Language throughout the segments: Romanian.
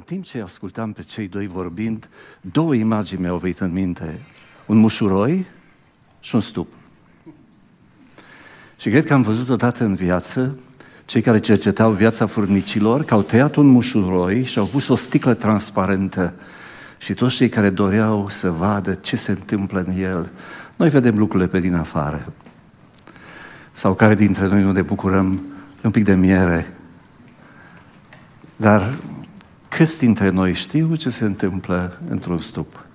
în timp ce ascultam pe cei doi vorbind, două imagini mi-au venit în minte. Un mușuroi și un stup. Și cred că am văzut odată în viață cei care cercetau viața furnicilor, că au tăiat un mușuroi și au pus o sticlă transparentă și toți cei care doreau să vadă ce se întâmplă în el, noi vedem lucrurile pe din afară. Sau care dintre noi nu ne bucurăm un pic de miere. Dar câți dintre noi știu ce se întâmplă într-un stup?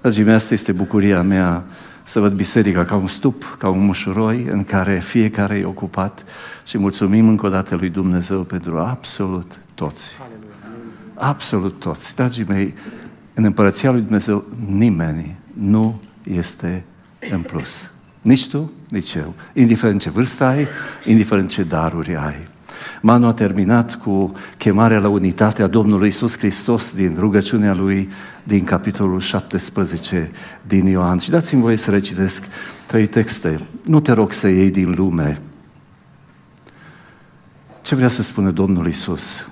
Dragii mei, asta este bucuria mea să văd biserica ca un stup, ca un mușuroi în care fiecare e ocupat și mulțumim încă o dată lui Dumnezeu pentru absolut toți. Absolut toți. Dragii mei, în Împărăția lui Dumnezeu nimeni nu este în plus. Nici tu, nici eu. Indiferent ce vârstă ai, indiferent ce daruri ai. Manu a terminat cu chemarea la unitatea Domnului Isus Hristos din rugăciunea lui din capitolul 17 din Ioan. Și dați-mi voie să recitesc trei texte. Nu te rog să iei din lume. Ce vrea să spună Domnul Isus?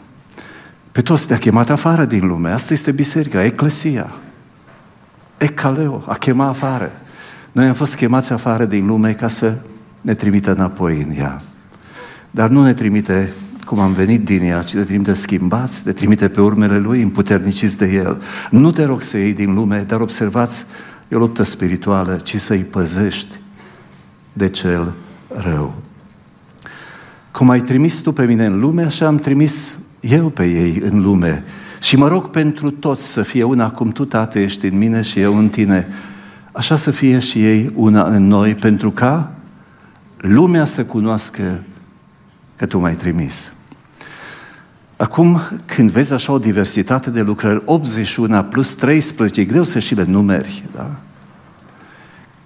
Pe toți te-a chemat afară din lume. Asta este biserica, eclesia. Ecaleo, a chemat afară. Noi am fost chemați afară din lume ca să ne trimită înapoi în ea. Dar nu ne trimite cum am venit din ea, ci ne trimite schimbați, ne trimite pe urmele Lui, împuterniciți de El. Nu te rog să iei din lume, dar observați, e o luptă spirituală, ci să-i păzești de cel rău. Cum ai trimis tu pe mine în lume, așa am trimis eu pe ei în lume. Și mă rog pentru toți să fie una cum tu, Tată, ești în mine și eu în tine. Așa să fie și ei una în noi, pentru ca lumea să cunoască că tu m-ai trimis. Acum, când vezi așa o diversitate de lucrări, 81 plus 13, e greu să și le numeri, da?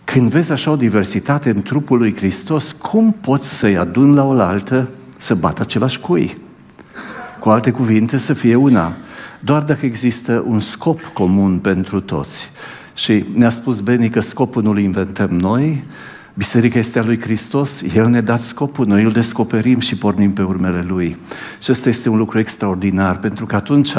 Când vezi așa o diversitate în trupul lui Hristos, cum poți să-i aduni la oaltă să bată același cui? Cu alte cuvinte, să fie una. Doar dacă există un scop comun pentru toți. Și ne-a spus Beni că scopul nu-l inventăm noi, Biserica este a lui Hristos, El ne-a dat scopul, noi îl descoperim și pornim pe urmele Lui. Și ăsta este un lucru extraordinar, pentru că atunci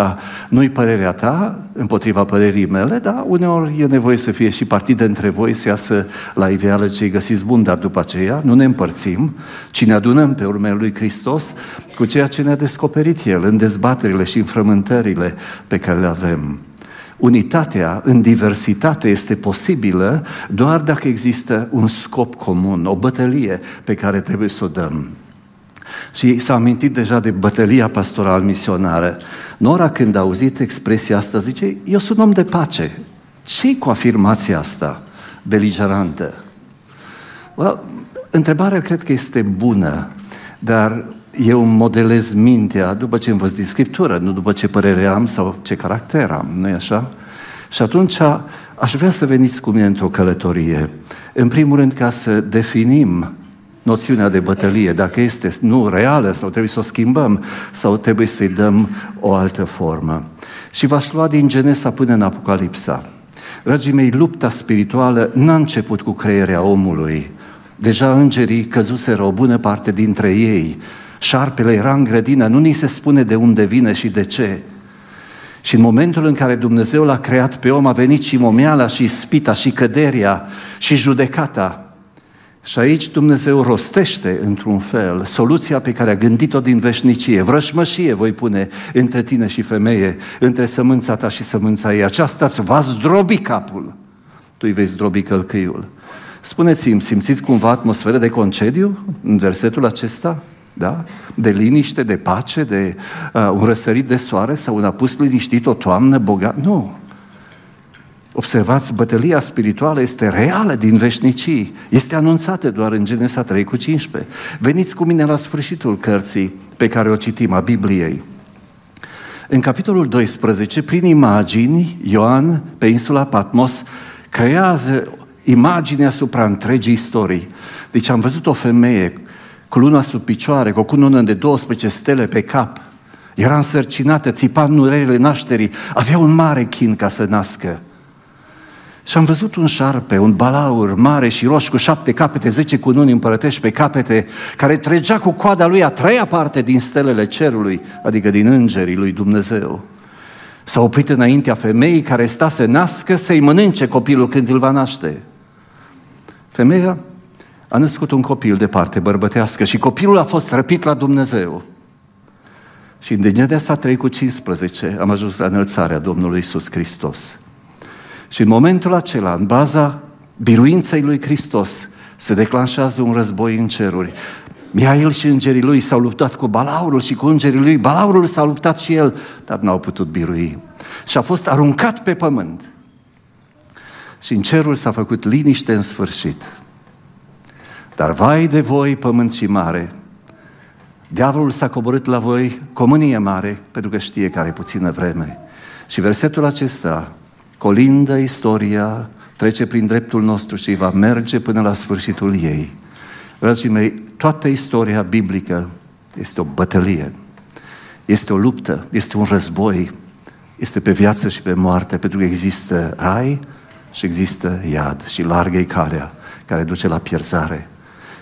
nu-i părerea ta împotriva părerii mele, dar uneori e nevoie să fie și partide între voi, să iasă la iveală ce găsiți bun, dar după aceea nu ne împărțim, ci ne adunăm pe urmele Lui Hristos cu ceea ce ne-a descoperit El în dezbaterile și în frământările pe care le avem. Unitatea în diversitate este posibilă doar dacă există un scop comun, o bătălie pe care trebuie să o dăm. Și s-a amintit deja de bătălia pastoral-misionară. Nora, când a auzit expresia asta, zice, eu sunt om de pace. ce cu afirmația asta beligerantă? Well, întrebarea cred că este bună, dar eu modelez mintea după ce învăț din Scriptură, nu după ce părere am sau ce caracter am, nu-i așa? Și atunci aș vrea să veniți cu mine într-o călătorie. În primul rând ca să definim noțiunea de bătălie, dacă este nu reală sau trebuie să o schimbăm sau trebuie să-i dăm o altă formă. Și v-aș lua din Genesa până în Apocalipsa. Dragii mei, lupta spirituală n-a început cu creierea omului. Deja îngerii căzuseră o bună parte dintre ei Șarpele era în grădină, nu ni se spune de unde vine și de ce. Și în momentul în care Dumnezeu l-a creat pe om, a venit și momeala, și spita, și căderia, și judecata. Și aici Dumnezeu rostește, într-un fel, soluția pe care a gândit-o din veșnicie. Vrășmășie voi pune între tine și femeie, între sămânța ta și sămânța ei. Aceasta îți va zdrobi capul. Tu îi vei zdrobi călcâiul. Spuneți-mi, simțiți cumva atmosferă de concediu în versetul acesta? Da? de liniște, de pace, de uh, un răsărit de soare sau un apus liniștit, o toamnă bogată. Nu! Observați, bătălia spirituală este reală din veșnicii. Este anunțată doar în Genesa 3 cu 15. Veniți cu mine la sfârșitul cărții pe care o citim, a Bibliei. În capitolul 12, prin imagini, Ioan, pe insula Patmos, creează imagine asupra întregii istorii. Deci am văzut o femeie cu luna sub picioare, cu o cunună de 12 stele pe cap. Era însărcinată, țipa nurele nașterii, avea un mare chin ca să nască. Și am văzut un șarpe, un balaur mare și roșu cu șapte capete, zece cununi împărătești pe capete, care tregea cu coada lui a treia parte din stelele cerului, adică din îngerii lui Dumnezeu. S-a oprit înaintea femeii care sta să nască, să-i mănânce copilul când îl va naște. Femeia a născut un copil de parte bărbătească și copilul a fost răpit la Dumnezeu. Și în degnerea sa 3 cu 15 am ajuns la înălțarea Domnului Isus Hristos. Și în momentul acela, în baza biruinței lui Hristos, se declanșează un război în ceruri. Miail și îngerii lui s-au luptat cu balaurul și cu îngerii lui. Balaurul s-a luptat și el, dar n-au putut birui. Și a fost aruncat pe pământ. Și în cerul s-a făcut liniște în sfârșit. Dar vai de voi, pământ și mare, diavolul s-a coborât la voi cu o mânie mare, pentru că știe care e puțină vreme. Și versetul acesta colindă istoria, trece prin dreptul nostru și va merge până la sfârșitul ei. Dragii mei, toată istoria biblică este o bătălie, este o luptă, este un război, este pe viață și pe moarte, pentru că există rai și există iad și largă calea care duce la pierzare.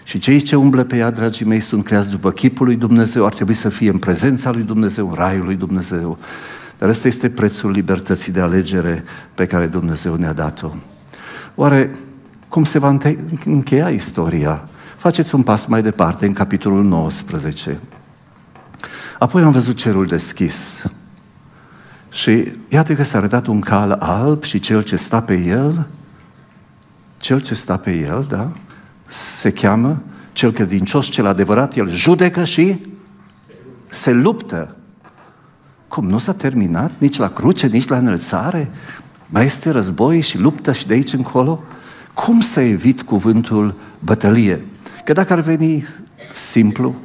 Și cei ce umblă pe ea, dragii mei, sunt creați după chipul lui Dumnezeu, ar trebui să fie în prezența lui Dumnezeu, în raiul lui Dumnezeu. Dar ăsta este prețul libertății de alegere pe care Dumnezeu ne-a dat-o. Oare cum se va încheia istoria? Faceți un pas mai departe, în capitolul 19. Apoi am văzut cerul deschis. Și iată că s-a arătat un cal alb și cel ce sta pe el, cel ce sta pe el, da, se cheamă cel credincios, cel adevărat, el judecă și se luptă. Cum, nu s-a terminat nici la cruce, nici la înălțare? Mai este război și luptă și de aici încolo? Cum să evit cuvântul bătălie? Că dacă ar veni simplu,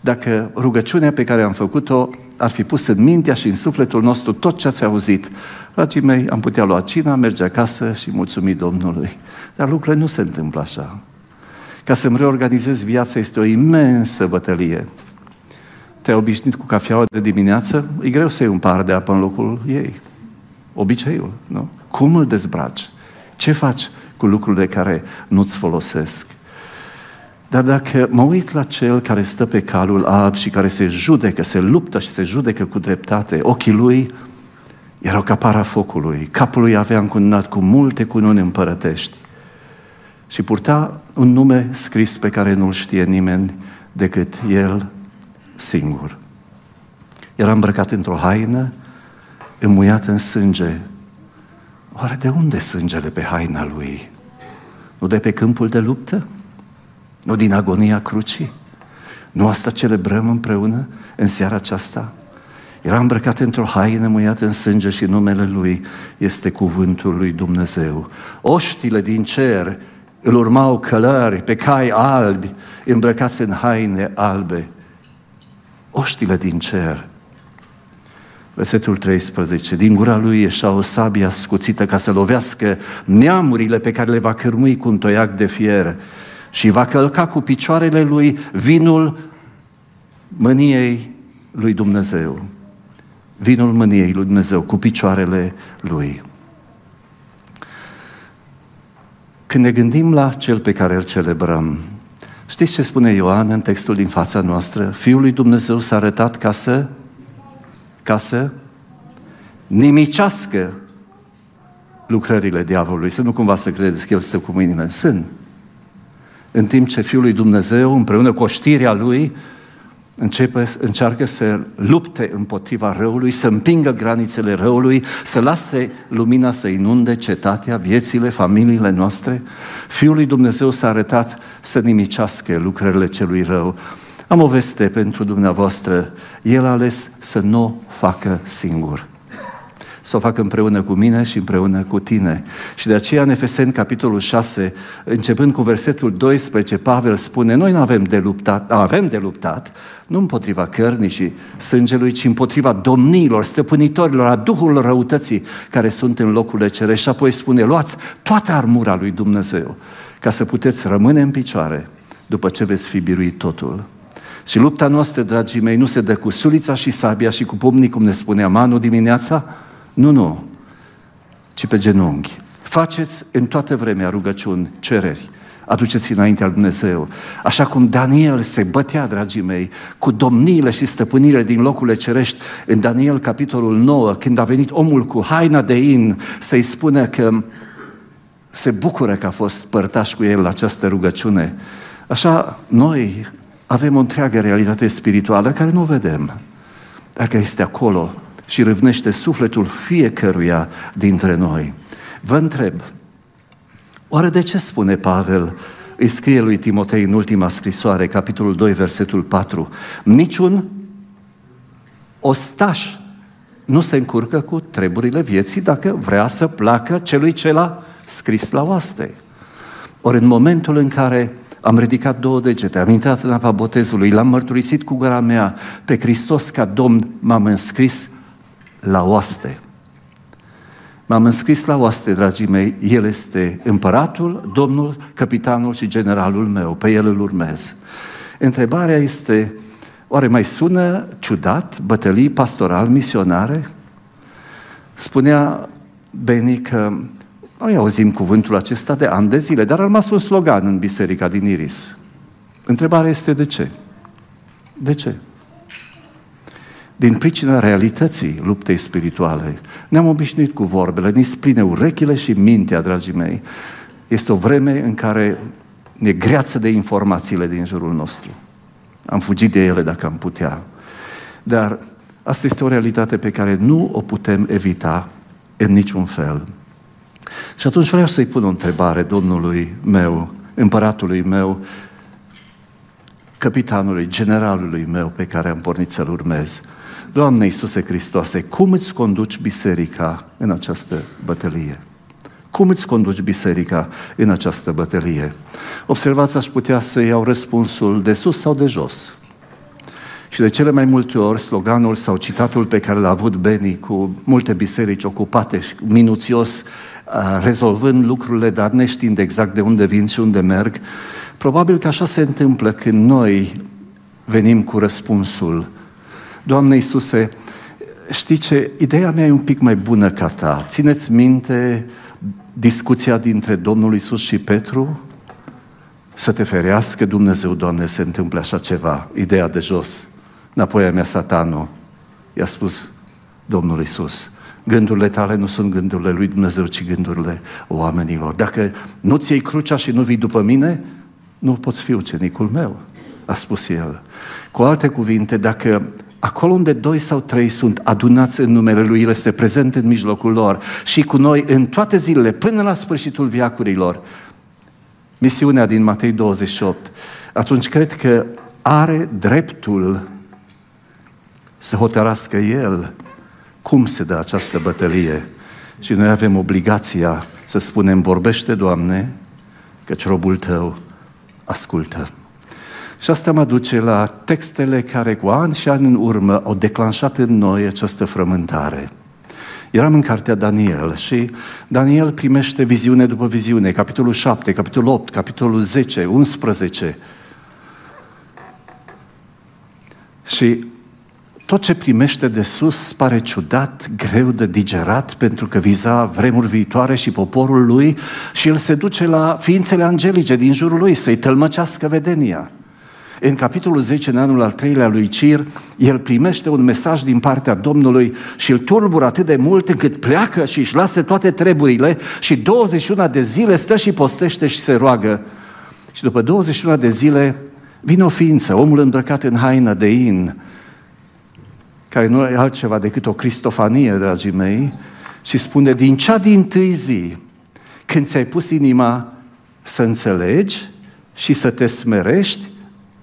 dacă rugăciunea pe care am făcut-o ar fi pus în mintea și în sufletul nostru tot ce ați auzit, dragii mei, am putea lua cina, merge acasă și mulțumi Domnului. Dar lucrurile nu se întâmplă așa. Ca să-mi reorganizez viața este o imensă bătălie te-ai obișnuit cu cafeaua de dimineață, e greu să iei un par de apă în locul ei. Obiceiul, nu? Cum îl dezbraci? Ce faci cu lucrurile care nu-ți folosesc? Dar dacă mă uit la cel care stă pe calul alb și care se judecă, se luptă și se judecă cu dreptate, ochii lui erau ca para focului, capul lui avea încununat cu multe cununi împărătești și purta un nume scris pe care nu-l știe nimeni decât el singur. Era îmbrăcat într-o haină, înmuiat în sânge. Oare de unde sângele pe haina lui? Nu de pe câmpul de luptă? Nu din agonia crucii? Nu asta celebrăm împreună în seara aceasta? Era îmbrăcat într-o haină muiată în sânge și numele lui este cuvântul lui Dumnezeu. Oștile din cer îl urmau călări pe cai albi, îmbrăcați în haine albe oștile din cer. Versetul 13. Din gura lui ieșea o sabie ascuțită ca să lovească neamurile pe care le va cărmui cu un toiac de fier și va călca cu picioarele lui vinul mâniei lui Dumnezeu. Vinul mâniei lui Dumnezeu cu picioarele lui. Când ne gândim la cel pe care îl celebrăm, Știți ce spune Ioan în textul din fața noastră? Fiul lui Dumnezeu s-a arătat ca să, ca să nimicească lucrările diavolului. Să nu cumva să credeți că el stă cu mâinile în sân. În timp ce Fiul lui Dumnezeu, împreună cu știrea lui, începe, încearcă să lupte împotriva răului, să împingă granițele răului, să lase lumina să inunde cetatea, viețile, familiile noastre. Fiul lui Dumnezeu s-a arătat să nimicească lucrările celui rău. Am o veste pentru dumneavoastră. El a ales să nu o facă singur să o facă împreună cu mine și împreună cu tine. Și de aceea în Efeseni, capitolul 6, începând cu versetul 12, Pavel spune, noi nu avem de luptat, avem de luptat, nu împotriva cărnii și sângelui, ci împotriva domniilor, stăpânitorilor, a Duhul răutății care sunt în locurile cerești. Și apoi spune, luați toată armura lui Dumnezeu ca să puteți rămâne în picioare după ce veți fi biruit totul. Și lupta noastră, dragii mei, nu se dă cu sulița și sabia și cu pumnii, cum ne spunea Manu dimineața, nu, nu, ci pe genunchi. Faceți în toată vremea rugăciuni, cereri. Aduceți înaintea lui Dumnezeu. Așa cum Daniel se bătea, dragii mei, cu domniile și stăpânire din locurile cerești, în Daniel, capitolul 9, când a venit omul cu haina de in să-i spună că se bucură că a fost părtaș cu el la această rugăciune. Așa, noi avem o întreagă realitate spirituală care nu o vedem. Dacă este acolo și râvnește sufletul fiecăruia dintre noi. Vă întreb, oare de ce spune Pavel, îi scrie lui Timotei în ultima scrisoare, capitolul 2, versetul 4, niciun ostaș nu se încurcă cu treburile vieții dacă vrea să placă celui ce l-a scris la oaste. Ori în momentul în care am ridicat două degete, am intrat în apa botezului, l-am mărturisit cu gura mea pe Hristos ca Domn, m-am înscris la oaste. M-am înscris la oaste, dragii mei, El este împăratul, Domnul, capitanul și generalul meu, pe El îl urmez. Întrebarea este, oare mai sună ciudat, bătălii pastoral, misionare? Spunea Beni că noi auzim cuvântul acesta de ani de zile, dar a rămas un slogan în biserica din Iris. Întrebarea este de ce? De ce? Din pricina realității luptei spirituale. Ne-am obișnuit cu vorbele, ne spline urechile și mintea, dragii mei. Este o vreme în care ne greață de informațiile din jurul nostru. Am fugit de ele dacă am putea. Dar asta este o realitate pe care nu o putem evita în niciun fel. Și atunci vreau să-i pun o întrebare Domnului meu, împăratului meu, capitanului, generalului meu pe care am pornit să-l urmez. Doamne Iisuse Hristoase, cum îți conduci biserica în această bătălie? Cum îți conduci biserica în această bătălie? Observați, aș putea să iau răspunsul de sus sau de jos. Și de cele mai multe ori, sloganul sau citatul pe care l-a avut Beni cu multe biserici ocupate, minuțios, rezolvând lucrurile, dar neștiind exact de unde vin și unde merg, probabil că așa se întâmplă când noi venim cu răspunsul. Doamne Iisuse, știi ce? Ideea mea e un pic mai bună ca ta. Țineți minte discuția dintre Domnul Isus și Petru? Să te ferească Dumnezeu, Doamne, se întâmple așa ceva. Ideea de jos. Înapoi a mea satanul. I-a spus Domnul Isus. Gândurile tale nu sunt gândurile lui Dumnezeu, ci gândurile oamenilor. Dacă nu ți iei crucea și nu vii după mine, nu poți fi ucenicul meu, a spus el. Cu alte cuvinte, dacă acolo unde doi sau trei sunt adunați în numele Lui, El este prezent în mijlocul lor și cu noi în toate zilele, până la sfârșitul viacurilor. Misiunea din Matei 28. Atunci cred că are dreptul să hotărască El cum se dă această bătălie. Și noi avem obligația să spunem, vorbește, Doamne, căci robul Tău ascultă. Și asta mă duce la textele care cu ani și ani în urmă au declanșat în noi această frământare. Eram în cartea Daniel și Daniel primește viziune după viziune, capitolul 7, capitolul 8, capitolul 10, 11. Și tot ce primește de sus pare ciudat, greu de digerat, pentru că viza vremuri viitoare și poporul lui și el se duce la ființele angelice din jurul lui să-i tălmăcească vedenia. În capitolul 10, în anul al treilea lui Cir, el primește un mesaj din partea Domnului și îl tulbură atât de mult încât pleacă și își lasă toate treburile și 21 de zile stă și postește și se roagă. Și după 21 de zile vine o ființă, omul îmbrăcat în haină de in, care nu e altceva decât o cristofanie, dragii mei, și spune, din cea din tâi zi, când ți-ai pus inima să înțelegi și să te smerești,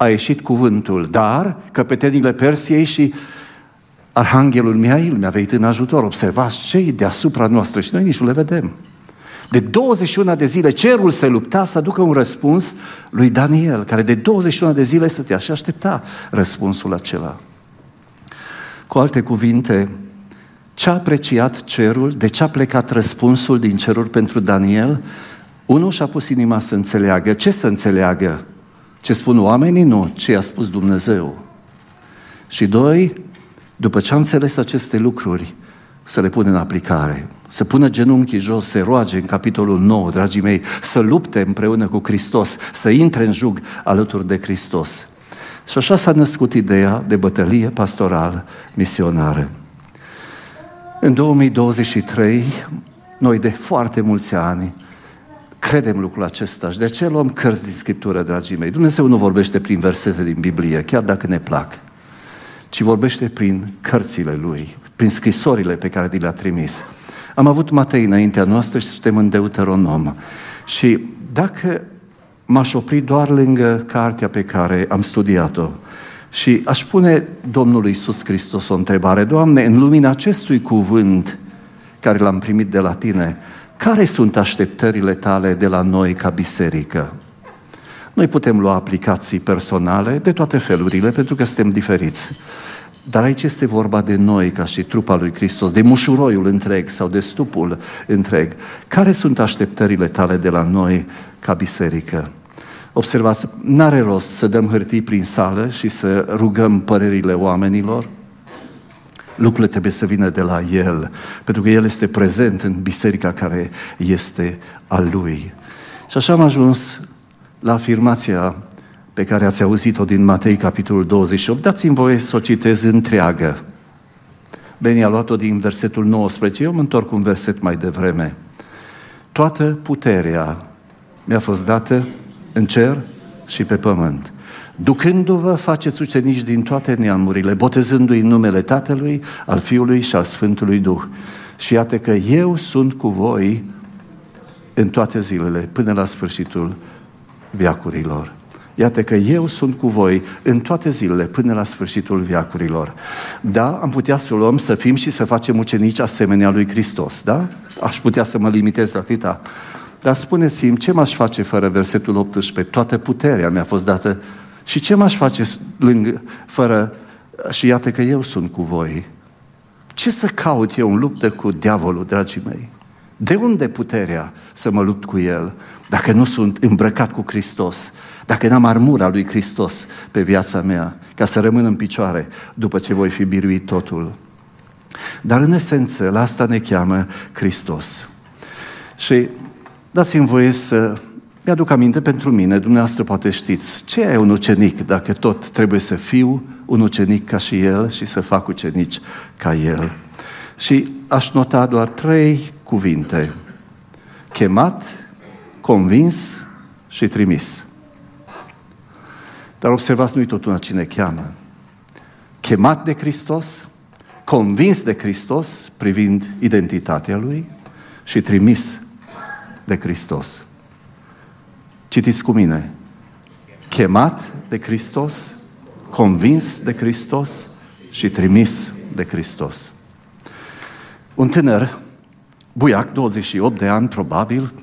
a ieșit cuvântul, dar căpetenile Persiei și Arhanghelul Miail mi-a venit în ajutor. Observați cei deasupra noastră și noi nici nu le vedem. De 21 de zile cerul se lupta să aducă un răspuns lui Daniel, care de 21 de zile stătea și aștepta răspunsul acela. Cu alte cuvinte, ce a apreciat cerul, de ce a plecat răspunsul din ceruri pentru Daniel, unul și-a pus inima să înțeleagă. Ce să înțeleagă? Ce spun oamenii? Nu. Ce a spus Dumnezeu. Și doi, după ce a înțeles aceste lucruri, să le pună în aplicare. Să pună genunchii jos, să roage în capitolul 9, dragii mei, să lupte împreună cu Hristos, să intre în jug alături de Hristos. Și așa s-a născut ideea de bătălie pastorală misionară. În 2023, noi de foarte mulți ani credem lucrul acesta și de ce luăm cărți din Scriptură, dragii mei? Dumnezeu nu vorbește prin versete din Biblie, chiar dacă ne plac, ci vorbește prin cărțile Lui, prin scrisorile pe care ni le-a trimis. Am avut Matei înaintea noastră și suntem în Deuteronom. Și dacă m-aș opri doar lângă cartea pe care am studiat-o și aș pune Domnului Iisus Hristos o întrebare, Doamne, în lumina acestui cuvânt care l-am primit de la Tine, care sunt așteptările Tale de la noi ca biserică? Noi putem lua aplicații personale de toate felurile, pentru că suntem diferiți. Dar aici este vorba de noi, ca și trupa lui Hristos, de mușuroiul întreg sau de stupul întreg. Care sunt așteptările tale de la noi ca biserică? Observați, n-are rost să dăm hârtii prin sală și să rugăm părerile oamenilor. Lucrurile trebuie să vină de la El, pentru că El este prezent în biserica care este a Lui. Și așa am ajuns la afirmația pe care ați auzit-o din Matei, capitolul 28. Dați-mi voie să o citez întreagă. Beni a luat-o din versetul 19. Eu mă întorc un verset mai devreme. Toată puterea mi-a fost dată în cer și pe pământ. Ducându-vă, faceți ucenici din toate neamurile, botezându-i în numele Tatălui, al Fiului și al Sfântului Duh. Și iată că eu sunt cu voi în toate zilele, până la sfârșitul viacurilor. Iată că eu sunt cu voi în toate zilele, până la sfârșitul viacurilor. Da, am putea să o luăm, să fim și să facem ucenici asemenea lui Hristos, da? Aș putea să mă limitez la atâta. Dar spuneți-mi, ce m-aș face fără versetul 18? Toată puterea mi-a fost dată. Și ce m-aș face lângă, fără... Și iată că eu sunt cu voi. Ce să caut eu în luptă cu diavolul, dragii mei? De unde puterea să mă lupt cu el dacă nu sunt îmbrăcat cu Hristos? Dacă n-am armura lui Hristos pe viața mea, ca să rămân în picioare după ce voi fi biruit totul. Dar în esență, la asta ne cheamă Hristos. Și dați-mi voie să mi-aduc aminte pentru mine, dumneavoastră poate știți, ce e un ucenic dacă tot trebuie să fiu un ucenic ca și el și să fac ucenici ca el. Și aș nota doar trei cuvinte. Chemat, convins și trimis. Dar observați, nu-i tot una cine cheamă. Chemat de Hristos, convins de Hristos privind identitatea Lui și trimis de Hristos. Citiți cu mine. Chemat de Hristos, convins de Hristos și trimis de Hristos. Un tânăr, buiac, 28 de ani probabil,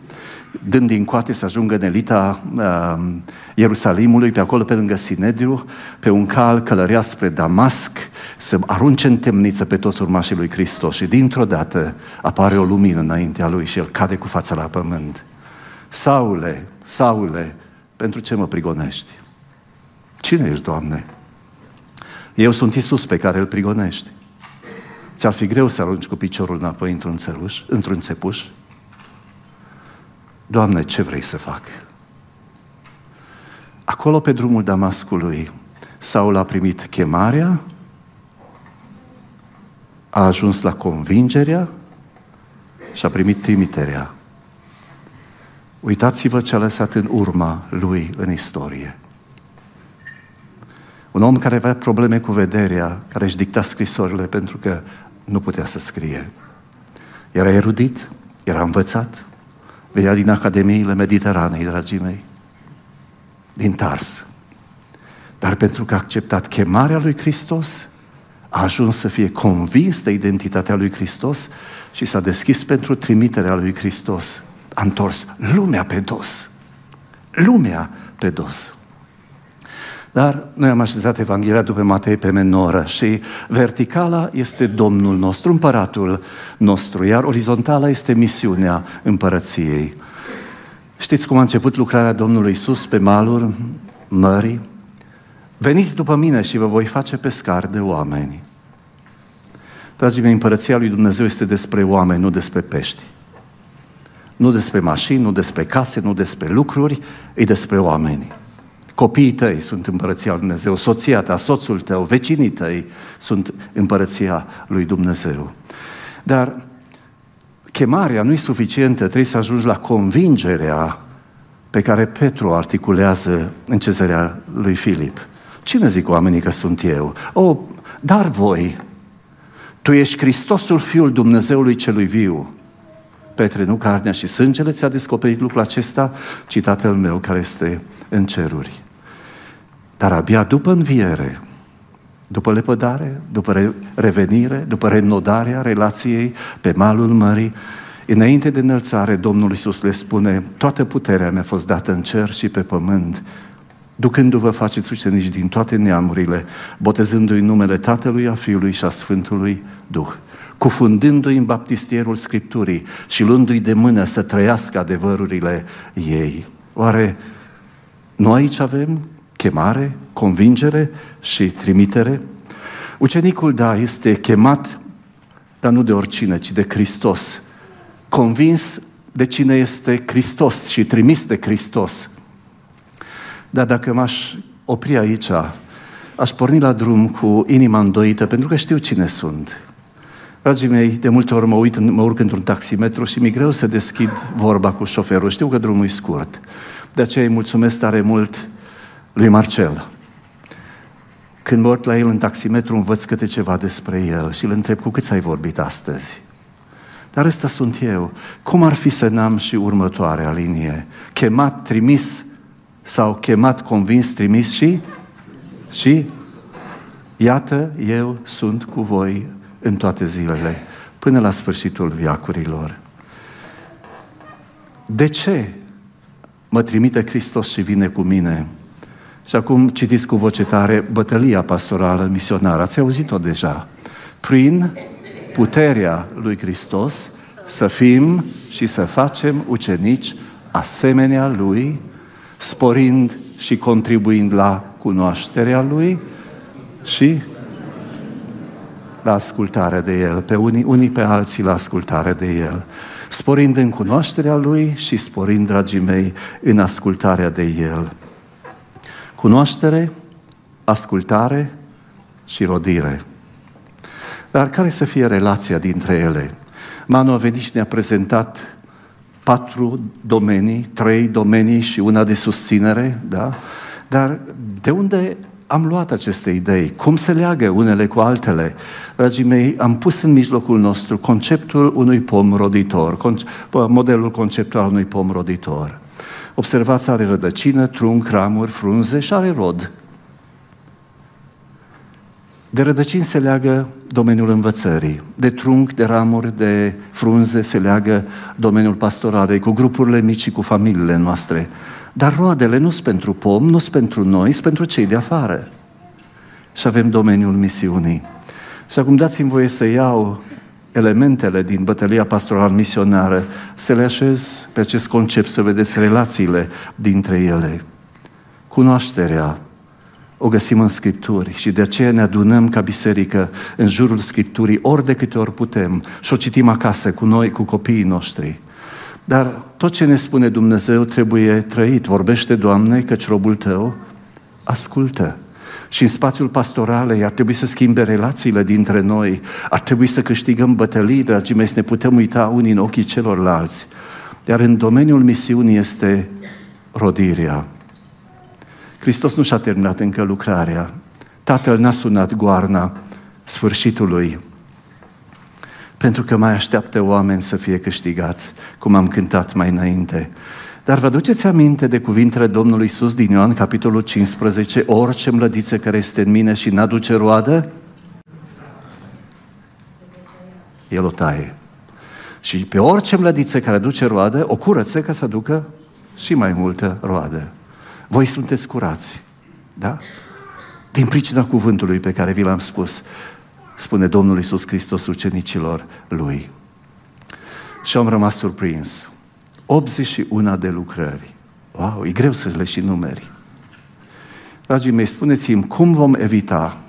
dând din coate să ajungă în elita uh, Ierusalimului, pe acolo pe lângă Sinedriu, pe un cal călărea spre Damasc, să arunce în temniță pe toți urmașii lui Hristos și dintr-o dată apare o lumină înaintea lui și el cade cu fața la pământ. Saule, Saule, pentru ce mă prigonești? Cine ești, Doamne? Eu sunt Isus pe care îl prigonești. Ți-ar fi greu să arunci cu piciorul înapoi într-un țăruș, într-un țepuș? Doamne, ce vrei să fac? Acolo, pe drumul Damascului, Saul a primit chemarea, a ajuns la convingerea și a primit trimiterea. Uitați-vă ce a lăsat în urma lui în istorie. Un om care avea probleme cu vederea, care își dicta scrisorile pentru că nu putea să scrie. Era erudit, era învățat, venea din Academiile Mediteranei, dragii mei din Tars. Dar pentru că a acceptat chemarea lui Hristos, a ajuns să fie convins de identitatea lui Hristos și s-a deschis pentru trimiterea lui Hristos. A întors lumea pe dos. Lumea pe dos. Dar noi am așezat Evanghelia după Matei pe menoră și verticala este Domnul nostru, împăratul nostru, iar orizontala este misiunea împărăției. Știți cum a început lucrarea Domnului Isus pe malul mării? Veniți după mine și vă voi face pescar de oameni. Dragii mei, împărăția lui Dumnezeu este despre oameni, nu despre pești. Nu despre mașini, nu despre case, nu despre lucruri, e despre oameni. Copiii tăi sunt împărăția lui Dumnezeu, soția ta, soțul tău, vecinii tăi sunt împărăția lui Dumnezeu. Dar chemarea nu e suficientă, trebuie să ajungi la convingerea pe care Petru articulează în cezărea lui Filip. Cine zic oamenii că sunt eu? O, dar voi, tu ești Hristosul Fiul Dumnezeului celui viu. Petre, nu carnea și sângele ți-a descoperit lucrul acesta, ci Tatăl meu care este în ceruri. Dar abia după înviere, după lepădare, după revenire, după renodarea relației pe malul mării, înainte de înălțare, Domnul Iisus le spune, toată puterea mi-a fost dată în cer și pe pământ, ducându-vă faceți ucenici din toate neamurile, botezându-i numele Tatălui, a Fiului și a Sfântului Duh, cufundându-i în baptistierul Scripturii și luându-i de mână să trăiască adevărurile ei. Oare noi aici avem chemare, convingere și trimitere? Ucenicul, da, este chemat, dar nu de oricine, ci de Hristos. Convins de cine este Hristos și trimis de Hristos. Dar dacă m-aș opri aici, aș porni la drum cu inima îndoită, pentru că știu cine sunt. Dragii mei, de multe ori mă uit, mă urc într-un taximetru și mi-e greu să deschid vorba cu șoferul. Știu că drumul e scurt. De aceea îi mulțumesc tare mult lui Marcel. Când mă urc la el în taximetru, învăț câte ceva despre el și îl întreb cu câți ai vorbit astăzi. Dar ăsta sunt eu. Cum ar fi să n-am și următoarea linie? Chemat, trimis sau chemat, convins, trimis și? Și? Iată, eu sunt cu voi în toate zilele, până la sfârșitul viacurilor. De ce mă trimite Hristos și vine cu mine? Și acum citiți cu voce tare bătălia pastorală misionară. Ați auzit-o deja. Prin puterea lui Hristos să fim și să facem ucenici asemenea lui, sporind și contribuind la cunoașterea lui și la ascultarea de el, pe unii, unii pe alții la ascultarea de el, sporind în cunoașterea lui și sporind, dragii mei, în ascultarea de el. Cunoaștere, ascultare și rodire. Dar care să fie relația dintre ele? Manu a venit și ne-a prezentat patru domenii, trei domenii și una de susținere, da? Dar de unde am luat aceste idei? Cum se leagă unele cu altele? Dragii mei, am pus în mijlocul nostru conceptul unui pom roditor, modelul conceptual unui pom roditor. Observați, are rădăcină, trunc, ramuri, frunze și are rod. De rădăcini se leagă domeniul învățării, de trunc, de ramuri, de frunze se leagă domeniul pastoralei, cu grupurile mici și cu familiile noastre. Dar roadele nu sunt pentru pom, nu sunt pentru noi, sunt pentru cei de afară. Și avem domeniul misiunii. Și acum dați-mi voie să iau elementele din bătălia pastoral misionară, să le așez pe acest concept, să vedeți relațiile dintre ele. Cunoașterea, o găsim în Scripturi și de aceea ne adunăm ca biserică în jurul Scripturii ori de câte ori putem și o citim acasă cu noi, cu copiii noștri. Dar tot ce ne spune Dumnezeu trebuie trăit. Vorbește, Doamne, căci robul Tău ascultă. Și în spațiul pastoral ar trebui să schimbe relațiile dintre noi, ar trebui să câștigăm bătălii, dragii mei, să ne putem uita unii în ochii celorlalți. Iar în domeniul misiunii este rodirea. Hristos nu și-a terminat încă lucrarea. Tatăl n-a sunat goarna sfârșitului, pentru că mai așteaptă oameni să fie câștigați, cum am cântat mai înainte. Dar vă duceți aminte de cuvintele Domnului Iisus din Ioan, capitolul 15, orice mlădiță care este în mine și n-aduce roadă, El o taie. Și pe orice mlădiță care aduce roadă, o curăță ca să aducă și mai multă roadă. Voi sunteți curați. Da? Din pricina cuvântului pe care vi l-am spus, spune Domnul Iisus Hristos ucenicilor Lui. Și am rămas surprins. 81 de lucrări. Wow, e greu să le și numeri. Dragii mei, spuneți-mi, cum vom evita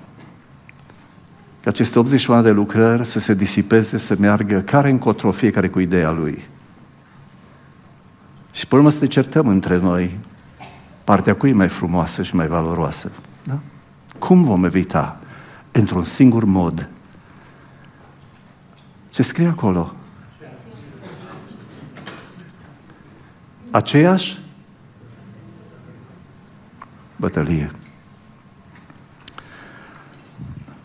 ca aceste 81 de lucrări să se disipeze, să meargă care încotro fiecare cu ideea lui. Și până să ne certăm între noi partea cui e mai frumoasă și mai valoroasă. Da? Cum vom evita într-un singur mod ce scrie acolo? Aceeași bătălie.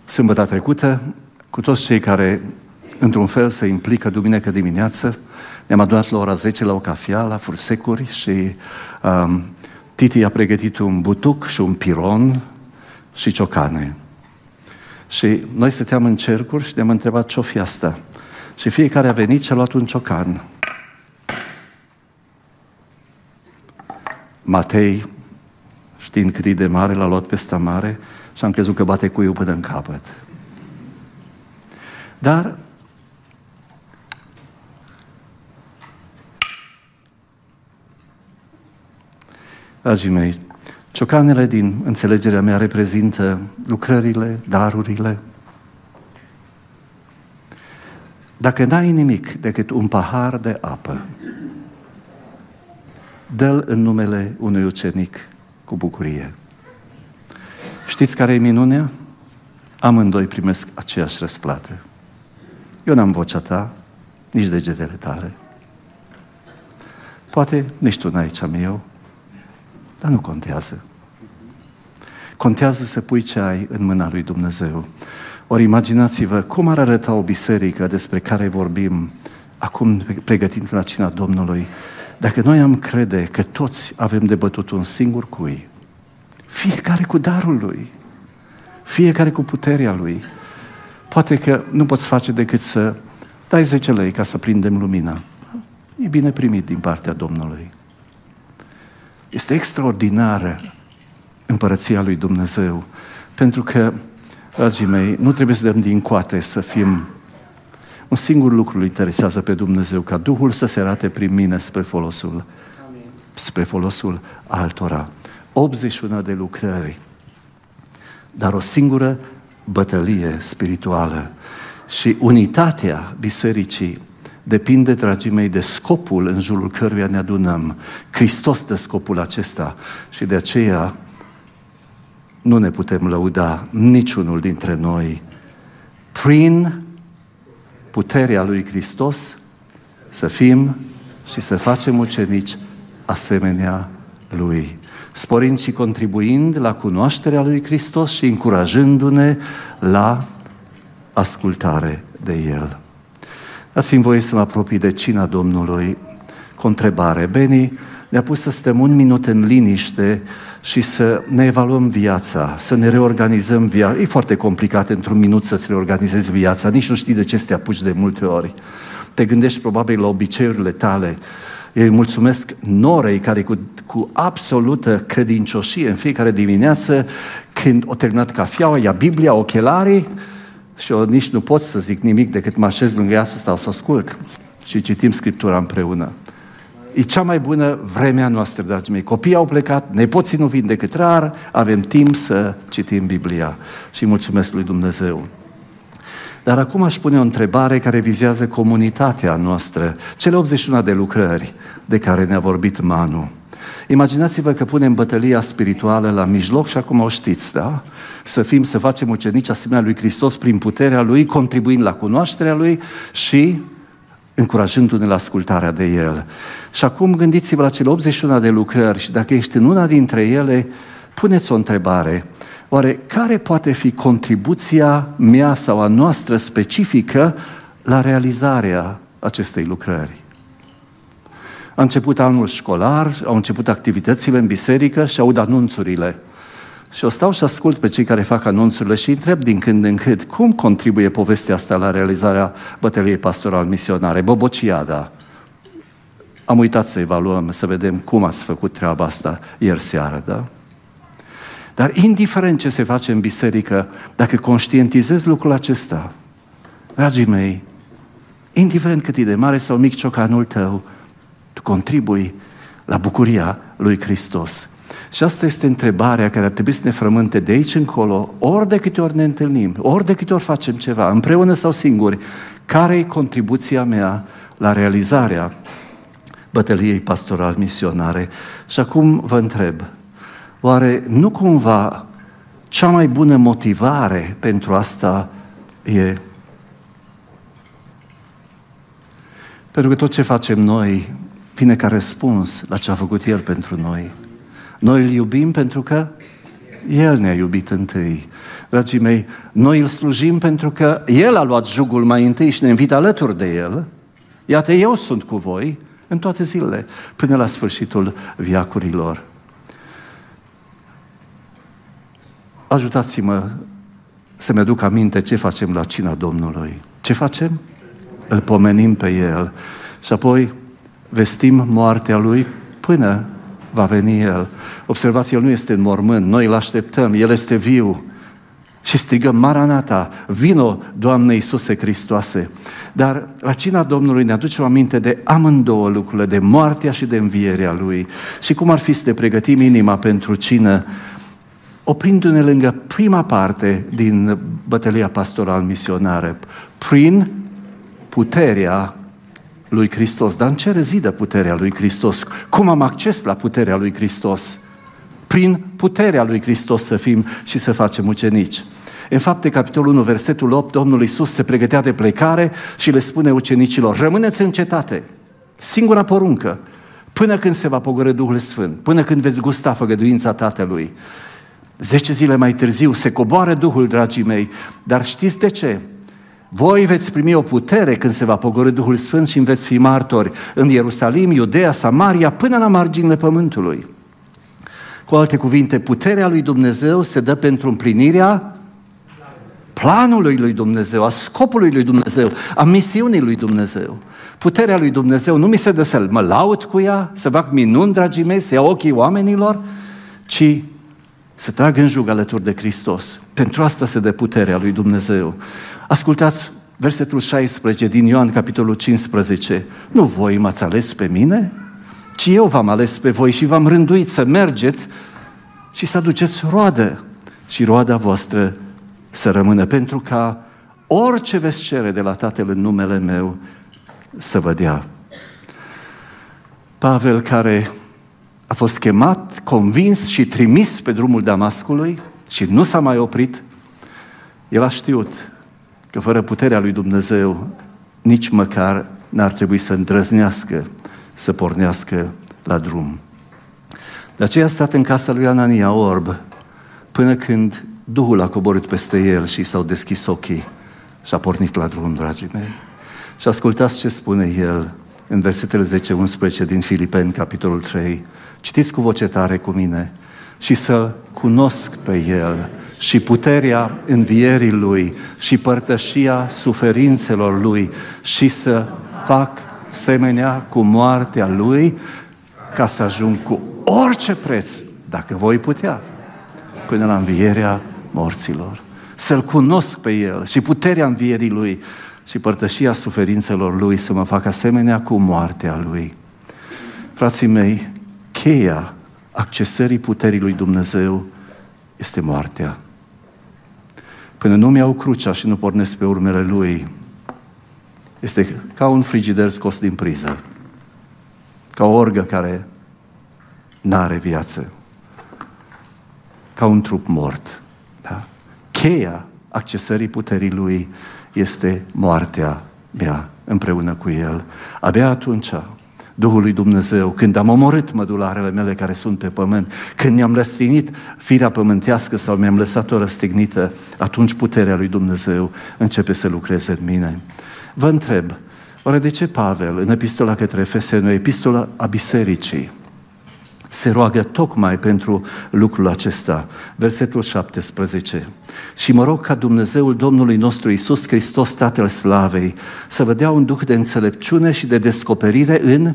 Sâmbătă trecută, cu toți cei care, într-un fel, se implică duminică dimineață, ne-am adunat la ora 10 la o cafea, la Fursecuri și um, Titi a pregătit un butuc și un piron și ciocane. Și noi stăteam în cercuri și ne-am întrebat ce-o fi asta. Și fiecare a venit și a luat un ciocan. Matei, știind cât e de mare, l-a luat pe mare și am crezut că bate cuiul până în capăt. Dar Dragii mei, ciocanele din înțelegerea mea reprezintă lucrările, darurile. Dacă n-ai nimic decât un pahar de apă, dă-l în numele unui ucenic cu bucurie. Știți care e minunea? Amândoi primesc aceeași răsplată. Eu n-am vocea ta, nici degetele tale. Poate nici tu n-ai ce am eu, dar nu contează. Contează să pui ce ai în mâna lui Dumnezeu. Ori imaginați-vă cum ar arăta o biserică despre care vorbim acum pregătind la cina Domnului, dacă noi am crede că toți avem de bătut un singur cui, fiecare cu darul lui, fiecare cu puterea lui, poate că nu poți face decât să dai 10 lei ca să prindem lumina. E bine primit din partea Domnului. Este extraordinară împărăția lui Dumnezeu. Pentru că, dragii mei, nu trebuie să dăm din coate să fim un singur lucru îl interesează pe Dumnezeu, ca Duhul să se arate prin mine spre folosul, Amin. spre folosul altora. 81 de lucrări, dar o singură bătălie spirituală. Și unitatea bisericii depinde, dragii mei, de scopul în jurul căruia ne adunăm. Hristos de scopul acesta și de aceea nu ne putem lăuda niciunul dintre noi prin puterea lui Hristos să fim și să facem ucenici asemenea lui, sporind și contribuind la cunoașterea lui Hristos și încurajându-ne la ascultare de El. Dați-mi voie să mă apropii de cina Domnului cu o întrebare. Beni ne-a pus să stăm un minut în liniște și să ne evaluăm viața, să ne reorganizăm viața. E foarte complicat într-un minut să-ți reorganizezi viața, nici nu știi de ce să te apuci de multe ori. Te gândești probabil la obiceiurile tale. Eu îi mulțumesc Norei care cu, cu absolută credincioșie în fiecare dimineață, când o terminat cafeaua, ia Biblia, ochelarii, și eu nici nu pot să zic nimic decât mă așez lângă ea să stau să ascult și citim Scriptura împreună. E cea mai bună vremea noastră, dragii mei. Copiii au plecat, nepoții nu vin decât rar, avem timp să citim Biblia. Și mulțumesc lui Dumnezeu. Dar acum aș pune o întrebare care vizează comunitatea noastră, cele 81 de lucrări de care ne-a vorbit Manu. Imaginați-vă că punem bătălia spirituală la mijloc și acum o știți, da? Să fim, să facem ucenici asemenea lui Hristos prin puterea Lui, contribuind la cunoașterea Lui și încurajându-ne la ascultarea de El. Și acum gândiți-vă la cele 81 de lucrări și dacă ești în una dintre ele, puneți o întrebare. Oare care poate fi contribuția mea sau a noastră specifică la realizarea acestei lucrări? A început anul școlar, au început activitățile în biserică și aud anunțurile. Și o stau și ascult pe cei care fac anunțurile și întreb din când în când cum contribuie povestea asta la realizarea bătăliei pastoral misionare. Bobociada. Am uitat să evaluăm, să vedem cum ați făcut treaba asta ieri seară, da? Dar indiferent ce se face în biserică, dacă conștientizezi lucrul acesta, dragii mei, indiferent cât e de mare sau mic ciocanul tău, tu contribui la bucuria lui Hristos. Și asta este întrebarea care ar trebui să ne frământe de aici încolo, ori de câte ori ne întâlnim, ori de câte ori facem ceva, împreună sau singuri, care e contribuția mea la realizarea bătăliei pastoral-misionare. Și acum vă întreb, oare nu cumva cea mai bună motivare pentru asta e pentru că tot ce facem noi vine ca răspuns la ce a făcut El pentru noi. Noi îl iubim pentru că El ne-a iubit întâi. Dragii mei, noi îl slujim pentru că El a luat jugul mai întâi și ne invită alături de El. Iată, eu sunt cu voi în toate zilele, până la sfârșitul viacurilor. Ajutați-mă să-mi aduc aminte ce facem la cina Domnului. Ce facem? Îl pomenim pe El. Și apoi vestim moartea Lui până va veni El. Observați, El nu este în mormânt, noi îl așteptăm, El este viu. Și strigăm, Maranata, vino, Doamne Iisuse Hristoase. Dar la cina Domnului ne aducem aminte de amândouă lucrurile, de moartea și de învierea Lui. Și cum ar fi să ne pregătim inima pentru cină, oprindu-ne lângă prima parte din bătălia pastoral misionară, prin puterea lui Hristos. Dar în ce rezidă puterea lui Hristos? Cum am acces la puterea lui Hristos? Prin puterea lui Hristos să fim și să facem ucenici. În fapte, capitolul 1, versetul 8, Domnul Iisus se pregătea de plecare și le spune ucenicilor, rămâneți în cetate, singura poruncă, până când se va pogoră Duhul Sfânt, până când veți gusta făgăduința Tatălui. Zece zile mai târziu se coboară Duhul, dragii mei, dar știți de ce? Voi veți primi o putere când se va pogorâ Duhul Sfânt și veți fi martori în Ierusalim, Iudea, Samaria, până la marginile pământului. Cu alte cuvinte, puterea lui Dumnezeu se dă pentru împlinirea planului lui Dumnezeu, a scopului lui Dumnezeu, a misiunii lui Dumnezeu. Puterea lui Dumnezeu nu mi se dă să mă laud cu ea, să fac minuni, dragii mei, să iau ochii oamenilor, ci să trag în jug alături de Hristos. Pentru asta se dă puterea lui Dumnezeu. Ascultați versetul 16 din Ioan, capitolul 15. Nu voi m-ați ales pe mine, ci eu v-am ales pe voi și v-am rânduit să mergeți și să aduceți roadă și roada voastră să rămână, pentru ca orice veți cere de la Tatăl în numele meu să vă dea. Pavel, care a fost chemat, convins și trimis pe drumul Damascului și nu s-a mai oprit, el a știut că fără puterea lui Dumnezeu nici măcar n-ar trebui să îndrăznească să pornească la drum. De aceea a stat în casa lui Anania Orb până când Duhul a coborât peste el și s-au deschis ochii și a pornit la drum, dragii mei. Și ascultați ce spune el în versetele 10-11 din Filipeni, capitolul 3. Citiți cu voce tare cu mine și să cunosc pe el și puterea învierii lui și părtășia suferințelor lui și să fac semenea cu moartea lui ca să ajung cu orice preț, dacă voi putea, până la învierea morților. Să-L cunosc pe El și puterea învierii Lui și părtășia suferințelor Lui să mă fac asemenea cu moartea Lui. Frații mei, cheia accesării puterii Lui Dumnezeu este moartea. Până nu mi-au crucea și nu pornesc pe urmele Lui, este ca un frigider scos din priză, ca o orgă care n-are viață, ca un trup mort. Da? Cheia accesării puterii Lui este moartea mea împreună cu El. Abia atunci Duhul lui Dumnezeu, când am omorât mădularele mele care sunt pe pământ, când mi-am răstinit firea pământească sau mi-am lăsat-o răstignită, atunci puterea lui Dumnezeu începe să lucreze în mine. Vă întreb, oare de ce Pavel, în epistola către Efeseni, epistola a bisericii, se roagă tocmai pentru lucrul acesta. Versetul 17. Și mă rog ca Dumnezeul Domnului nostru Isus Hristos, Tatăl Slavei, să vă dea un duh de înțelepciune și de descoperire în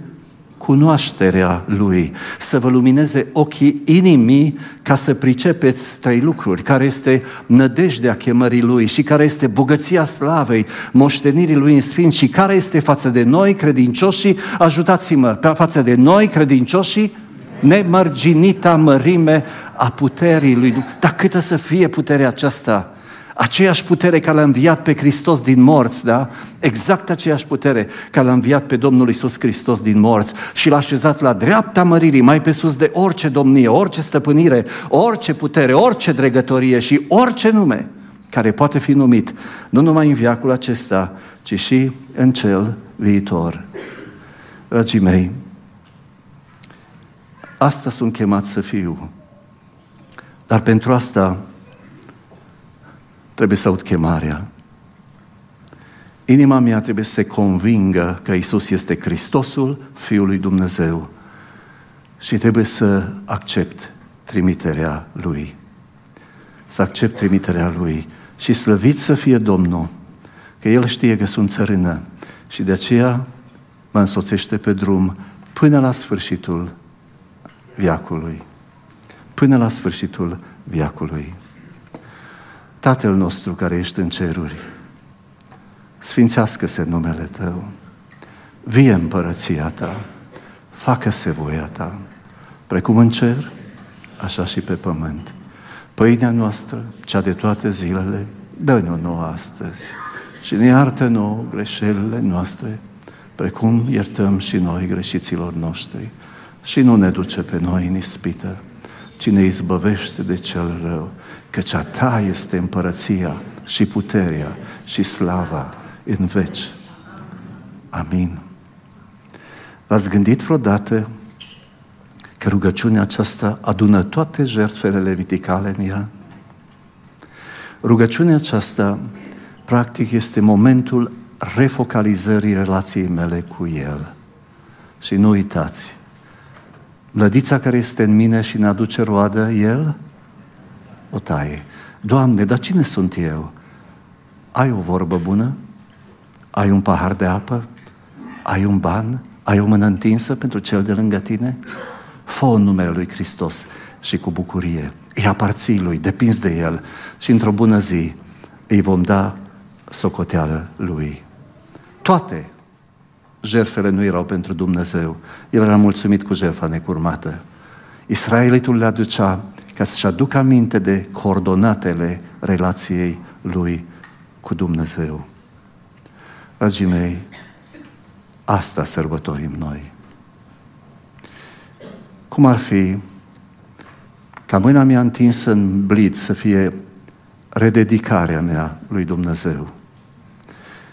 cunoașterea Lui, să vă lumineze ochii inimii ca să pricepeți trei lucruri, care este nădejdea chemării Lui și care este bogăția slavei, moștenirii Lui în Sfinț și care este față de noi credincioșii, ajutați-mă, pe față de noi credincioșii, nemărginita mărime a puterii lui Dumnezeu. Dar câtă să fie puterea aceasta? Aceeași putere care l-a înviat pe Hristos din morți, da? Exact aceeași putere care l-a înviat pe Domnul Isus Hristos din morți și l-a așezat la dreapta măririi, mai pe sus de orice domnie, orice stăpânire, orice putere, orice dregătorie și orice nume care poate fi numit, nu numai în viacul acesta, ci și în cel viitor. Dragii mei, asta sunt chemat să fiu. Dar pentru asta trebuie să aud chemarea. Inima mea trebuie să se convingă că Isus este Hristosul, Fiul lui Dumnezeu și trebuie să accept trimiterea Lui. Să accept trimiterea Lui și slăvit să fie Domnul, că El știe că sunt țărână și de aceea mă însoțește pe drum până la sfârșitul viacului. Până la sfârșitul viacului. Tatăl nostru care ești în ceruri, sfințească-se numele Tău, vie împărăția Ta, facă-se voia Ta, precum în cer, așa și pe pământ. Pâinea noastră, cea de toate zilele, dă-ne-o nouă astăzi și ne iartă nouă greșelile noastre, precum iertăm și noi greșiților noștri. Și nu ne duce pe noi în ispită, ci ne izbăvește de cel rău, căci a ta este împărăția și puterea și slava în veci. Amin. V-ați gândit vreodată că rugăciunea aceasta adună toate jertfele leviticale în ea? Rugăciunea aceasta, practic, este momentul refocalizării relației mele cu El. Și nu uitați, Mlădița care este în mine și ne aduce roadă, El o taie. Doamne, dar cine sunt eu? Ai o vorbă bună? Ai un pahar de apă? Ai un ban? Ai o mână întinsă pentru cel de lângă tine? fă în numele Lui Hristos și cu bucurie. Îi aparții Lui, depinzi de El și într-o bună zi îi vom da socoteală Lui. Toate jertfele nu erau pentru Dumnezeu. El era mulțumit cu jertfa necurmată. Israelitul le aducea ca să-și aducă aminte de coordonatele relației lui cu Dumnezeu. Dragii mei, asta sărbătorim noi. Cum ar fi ca mâna mea întinsă în blid să fie rededicarea mea lui Dumnezeu,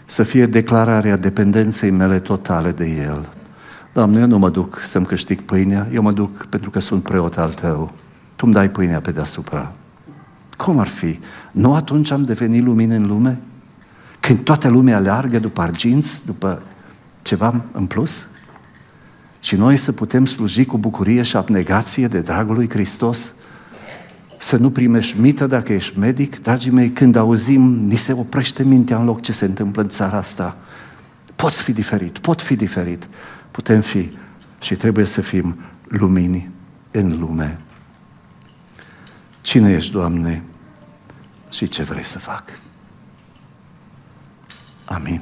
să fie declararea dependenței mele totale de El. Doamne, eu nu mă duc să-mi câștig pâinea, eu mă duc pentru că sunt preot al Tău. Tu îmi dai pâinea pe deasupra. Cum ar fi? Nu atunci am devenit lumină în lume? Când toată lumea aleargă după arginți, după ceva în plus? Și noi să putem sluji cu bucurie și abnegație de dragul lui Hristos? Să nu primești mită dacă ești medic? Dragii mei, când auzim, ni se oprește mintea în loc ce se întâmplă în țara asta. Poți fi diferit, pot fi diferit. Putem fi și trebuie să fim lumini în lume. Cine ești, Doamne, și ce vrei să fac? Amin.